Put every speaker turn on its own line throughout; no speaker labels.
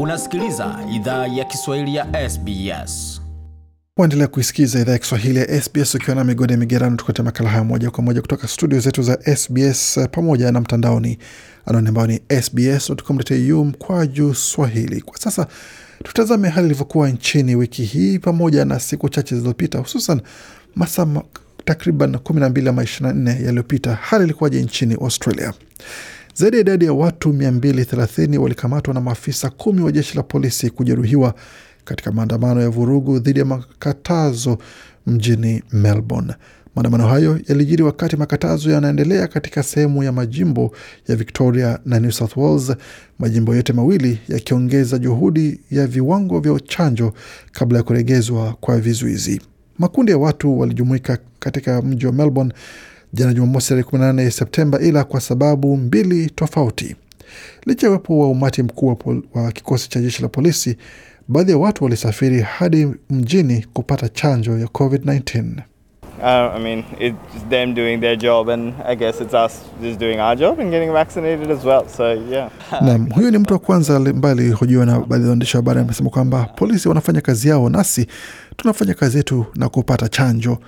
Unasikiliza idhaa ya Kiswahili ya SBS.
Waendelea kuisikiza idhaa ya Kiswahili ya SBS ukiwa na migode ya migerano, tukuletea makala haya moja kwa moja kutoka studio zetu za SBS pamoja na mtandaoni, anwani ambayo ni sbs.com.au mkwaju swahili. Kwa sasa tutazame hali ilivyokuwa nchini wiki hii pamoja na siku chache zilizopita, hususan masaa takriban 12 ama 24 yaliyopita. Hali ilikuwaje nchini Australia? Zaidi ya idadi ya watu 230 walikamatwa na maafisa kumi wa jeshi la polisi kujeruhiwa katika maandamano ya vurugu dhidi ya makatazo mjini Melbourne. Maandamano hayo yalijiri wakati makatazo yanaendelea katika sehemu ya majimbo ya Victoria na New South Wales, majimbo yote mawili yakiongeza juhudi ya viwango vya chanjo kabla ya kuregezwa kwa vizuizi. Makundi ya watu walijumuika katika mji wa Melbourne jana Jumamosi tarehe 18 Septemba, ila kwa sababu mbili tofauti. Licha ya uwepo wa umati mkuu wa kikosi cha jeshi la polisi, baadhi ya watu walisafiri hadi mjini kupata chanjo ya COVID-19.
Uh, I mean, it's them doing their job, and I guess it's us just doing our job and getting vaccinated as well. So yeah.
Naam, huyu ni mtu wa kwanza ambaye alihojiwa na baadhi ya waandishi wa habari, amesema kwamba polisi wanafanya kazi yao, nasi tunafanya kazi yetu na kupata chanjo.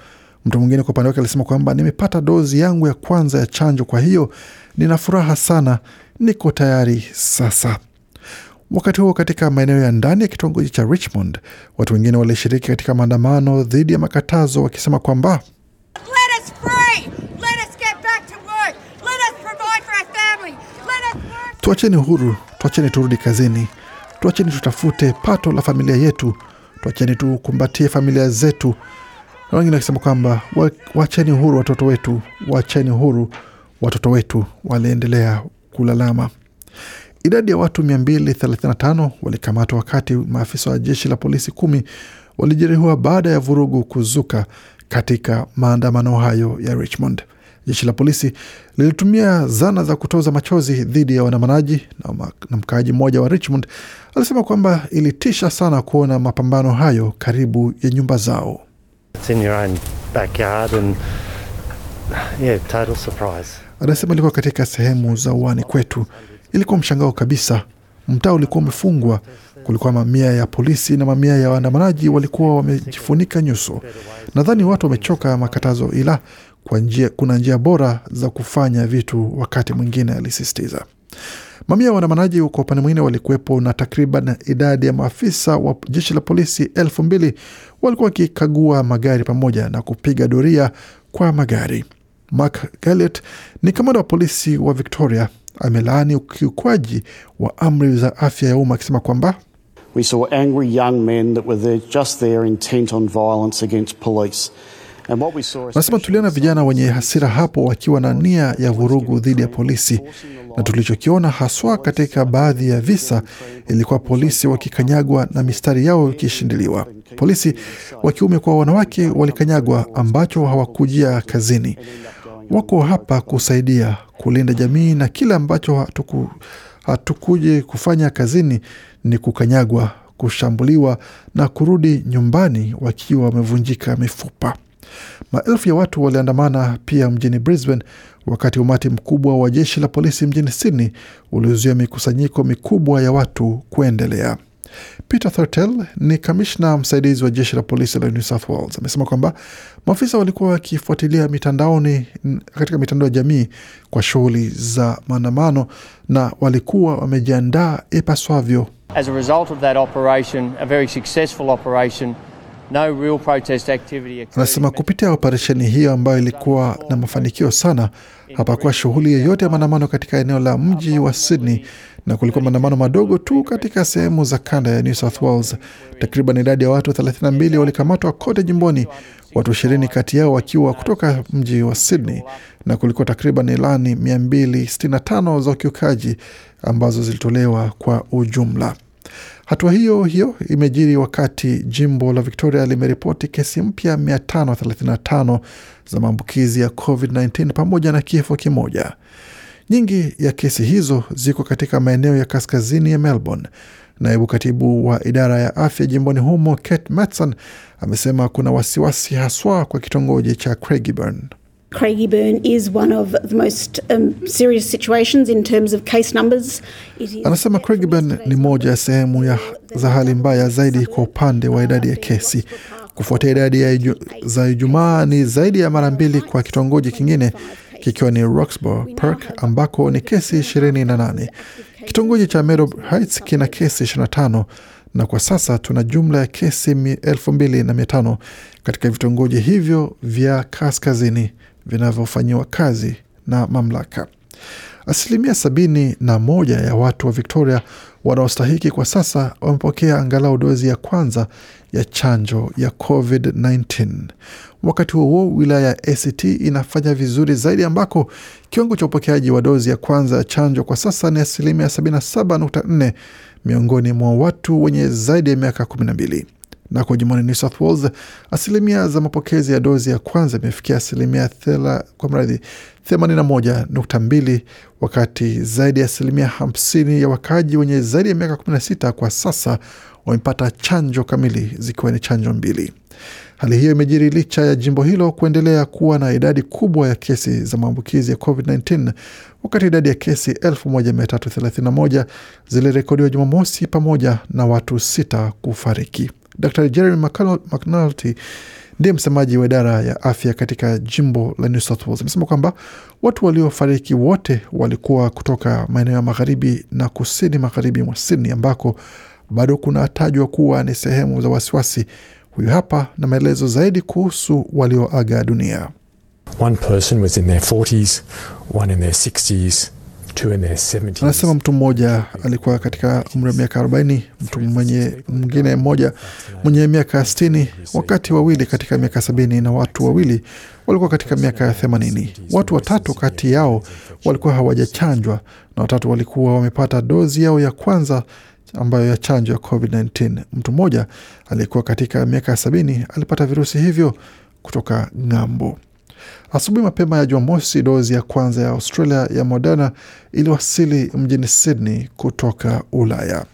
Mtu mwingine kwa upande wake alisema kwamba nimepata dozi yangu ya kwanza ya chanjo, kwa hiyo nina furaha sana, niko tayari sasa. Wakati huo katika maeneo ya ndani ya kitongoji cha Richmond, watu wengine walishiriki katika maandamano dhidi ya makatazo wakisema kwamba
Let us free. Let us get back to work. Let us provide for our family. Let us work.
tuacheni huru, tuacheni turudi kazini, tuacheni tutafute pato la familia yetu, tuacheni tukumbatie familia zetu. Na wengine wakisema kwamba wacheni huru watoto wetu, wacheni huru watoto wetu, waliendelea kulalama. Idadi ya watu 235 walikamatwa wakati maafisa wa jeshi la polisi kumi walijeruhiwa baada ya vurugu kuzuka katika maandamano hayo ya Richmond. Jeshi la polisi lilitumia zana za kutoza machozi dhidi ya waandamanaji na, ma- na mkaaji mmoja wa Richmond alisema kwamba ilitisha sana kuona mapambano hayo karibu ya nyumba zao.
It's in your own backyard and yeah, total surprise.
Anasema ilikuwa katika sehemu za uani kwetu, ilikuwa mshangao kabisa. Mtaa ulikuwa umefungwa, kulikuwa mamia ya polisi na mamia ya waandamanaji walikuwa wamejifunika nyuso. Nadhani watu wamechoka makatazo, ila kwa njia, kuna njia bora za kufanya vitu wakati mwingine, alisisitiza. Mamia ya waandamanaji kwa upande mwingine walikuwepo na takriban idadi ya maafisa wa jeshi la polisi elfu mbili walikuwa wakikagua magari pamoja na kupiga doria kwa magari. Mark Gallet ni kamanda wa polisi wa Victoria, amelaani ukiukwaji wa amri za afya ya umma akisema kwamba
We saw angry young men that were there, just there intent on violence against police. And what we saw
Anasema tuliona vijana wenye hasira hapo wakiwa na nia ya vurugu dhidi ya polisi, na tulichokiona haswa katika baadhi ya visa ilikuwa polisi wakikanyagwa na mistari yao ikishindiliwa. Polisi wa kiume kwa wanawake walikanyagwa, ambacho hawakujia kazini. Wako hapa kusaidia kulinda jamii, na kile ambacho hatuku, hatukuje kufanya kazini ni kukanyagwa, kushambuliwa na kurudi nyumbani wakiwa wamevunjika mifupa. Maelfu ya watu waliandamana pia mjini Brisbane, wakati umati mkubwa wa jeshi la polisi mjini Sydney ulizuia mikusanyiko mikubwa ya watu kuendelea. Peter Thurtell ni kamishna msaidizi wa jeshi la polisi la New South Wales. Amesema kwamba maafisa walikuwa wakifuatilia mitandaoni katika mitandao ya jamii kwa shughuli za maandamano na walikuwa wamejiandaa ipaswavyo.
As a result of that operation, a very successful operation, no real protest activity.
Anasema kupitia operesheni hiyo ambayo ilikuwa na mafanikio sana, hapakuwa shughuli yoyote ya maandamano katika eneo la mji wa Sydney, na kulikuwa maandamano madogo tu katika sehemu za kanda ya New South Wales. Takriban idadi ya watu 32 walikamatwa kote jimboni, watu ishirini kati yao wakiwa kutoka mji wa Sydney, na kulikuwa takriban ilani 265 za ukiukaji ambazo zilitolewa kwa ujumla. Hatua hiyo hiyo imejiri wakati jimbo la Victoria limeripoti kesi mpya 535 za maambukizi ya COVID-19 pamoja na kifo kimoja. Nyingi ya kesi hizo ziko katika maeneo ya kaskazini ya Melbourne. Naibu katibu wa idara ya afya jimboni humo Kate Matson amesema kuna wasiwasi haswa kwa kitongoji cha Craigieburn.
Craigieburn is one of the most um, serious situations in terms of case numbers. It is
Anasema Craigieburn ni moja ya sehemu ya za hali mbaya zaidi kwa upande wa idadi ya kesi. Kufuatia idadi ya iju, za Ijumaa ni zaidi ya mara mbili kwa kitongoji kingine kikiwa ni Roxburgh Park ambako ni kesi 28. Kitongoji cha Meadow Heights kina kesi 25 na kwa sasa tuna jumla ya kesi elfu mbili na mia tano katika vitongoji hivyo vya kaskazini vinavyofanyiwa kazi na mamlaka. Asilimia sabini na moja ya watu wa Victoria wanaostahiki kwa sasa wamepokea angalau dozi ya kwanza ya chanjo ya COVID-19. Wakati huo huo, wilaya ya ACT inafanya vizuri zaidi ambako kiwango cha upokeaji wa dozi ya kwanza ya chanjo kwa sasa ni asilimia 77.4 miongoni mwa watu wenye zaidi ya miaka 12 nako jimboni New South Wales asilimia za mapokezi ya dozi ya kwanza imefikia asilimia thela- kwa mradhi 81.2 wakati zaidi ya asilimia 50 ya wakaaji wenye zaidi ya miaka 16 kwa sasa wamepata chanjo kamili zikiwa ni chanjo mbili. Hali hiyo imejiri licha ya jimbo hilo kuendelea kuwa na idadi kubwa ya kesi za maambukizi ya COVID-19 wakati idadi ya kesi 1331 zilirekodiwa Jumamosi pamoja na watu sita kufariki. Dr Jeremy McNulty ndiye msemaji wa idara ya afya katika jimbo la New South Wales amesema kwamba watu waliofariki wote walikuwa kutoka maeneo ya magharibi na kusini magharibi mwa Sydney ambako bado kunatajwa kuwa ni sehemu za wasiwasi. Huyu hapa na maelezo zaidi kuhusu walioaga dunia.
One person was in their 40s, one in their 60s, two in their 70s.
Anasema mtu mmoja alikuwa katika umri wa miaka 40, mtu mwenye mwingine mmoja mwenye miaka 60, wakati wawili katika miaka 70 na watu wawili walikuwa katika miaka ya 80. Watu watatu kati yao walikuwa hawajachanjwa na watatu walikuwa wamepata dozi yao ya kwanza ambayo ya chanjo ya COVID-19. Mtu mmoja aliyekuwa katika miaka ya 70 alipata virusi hivyo kutoka ng'ambo. Asubuhi mapema ya Jumamosi, dozi ya kwanza ya Australia ya Moderna iliwasili mjini Sydney kutoka Ulaya.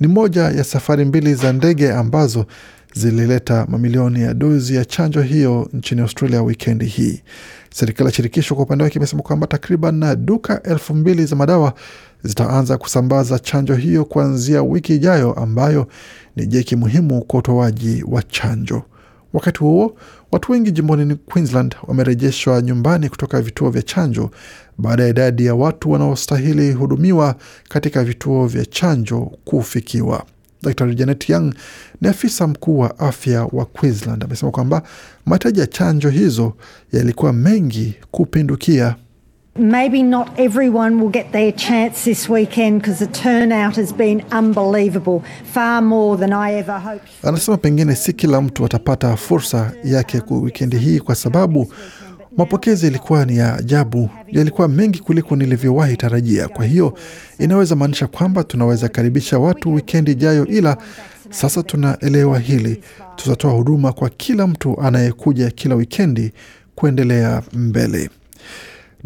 Ni moja ya safari mbili za ndege ambazo zilileta mamilioni ya dozi ya chanjo hiyo nchini Australia wikendi hii. Serikali ya shirikisho kwa upande wake imesema kwamba takriban duka elfu mbili za madawa zitaanza kusambaza chanjo hiyo kuanzia wiki ijayo, ambayo ni jeki muhimu kwa utoaji wa chanjo. Wakati huo watu wengi jimboni Queensland wamerejeshwa nyumbani kutoka vituo vya chanjo baada ya idadi ya watu wanaostahili hudumiwa katika vituo vya chanjo kufikiwa. Dr Janet Young ni afisa mkuu wa afya wa Queensland, amesema kwamba mahitaji ya chanjo hizo yalikuwa mengi kupindukia.
Maybe not everyone will get their chance this weekend because the turnout has been unbelievable, far more than I ever hoped.
Anasema pengine si kila mtu atapata fursa yake kwa wikendi hii kwa sababu mapokezi yalikuwa ni ya ajabu, yalikuwa mengi kuliko nilivyowahi tarajia. Kwa hiyo inaweza maanisha kwamba tunaweza karibisha watu wikendi ijayo, ila sasa tunaelewa hili, tutatoa huduma kwa kila mtu anayekuja kila wikendi kuendelea mbele.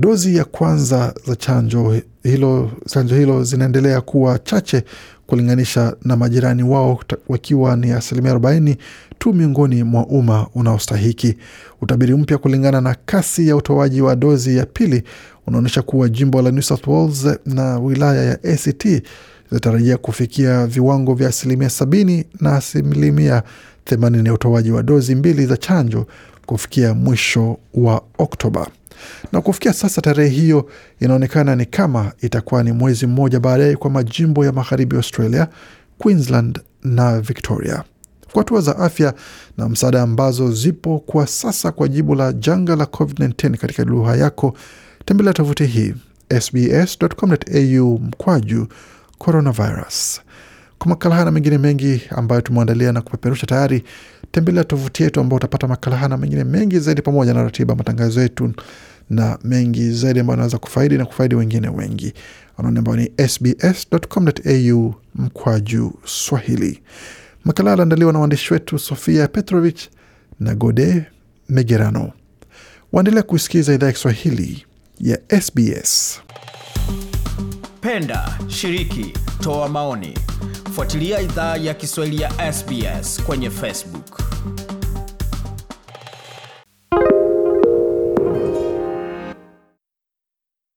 Dozi ya kwanza za chanjo hilo, chanjo hilo zinaendelea kuwa chache kulinganisha na majirani wao wakiwa ni asilimia 40 tu miongoni mwa umma unaostahiki. Utabiri mpya kulingana na kasi ya utoaji wa dozi ya pili unaonyesha kuwa jimbo la New South Wales na wilaya ya ACT zinatarajia kufikia viwango vya asilimia sabini na asilimia themanini ya utoaji wa dozi mbili za chanjo kufikia mwisho wa Oktoba na kufikia sasa tarehe hiyo inaonekana ni kama itakuwa ni mwezi mmoja baadaye kwa majimbo ya magharibi Australia, Queensland na Victoria. Kwa hatua za afya na msaada ambazo zipo kwa sasa kwa jibu la janga la COVID-19 katika lugha yako, tembelea tovuti hii sbs.com.au mkwaju coronavirus. Kwa makala haya na mengine mengi ambayo tumeandalia na kupeperusha tayari, tembelea tovuti yetu ambao utapata makala haya na mengine mengi zaidi, pamoja na ratiba matangazo yetu na mengi zaidi ambayo anaweza kufaidi na kufaidi wengine wengi, anwani ambayo ni sbs.com.au mkwaju Swahili. Makala aliandaliwa na waandishi wetu Sofia Petrovich na Gode Megerano. Waendelea kuisikiza idhaa ya Kiswahili ya SBS.
Penda, shiriki, toa maoni, fuatilia idhaa ya Kiswahili ya SBS kwenye Facebook.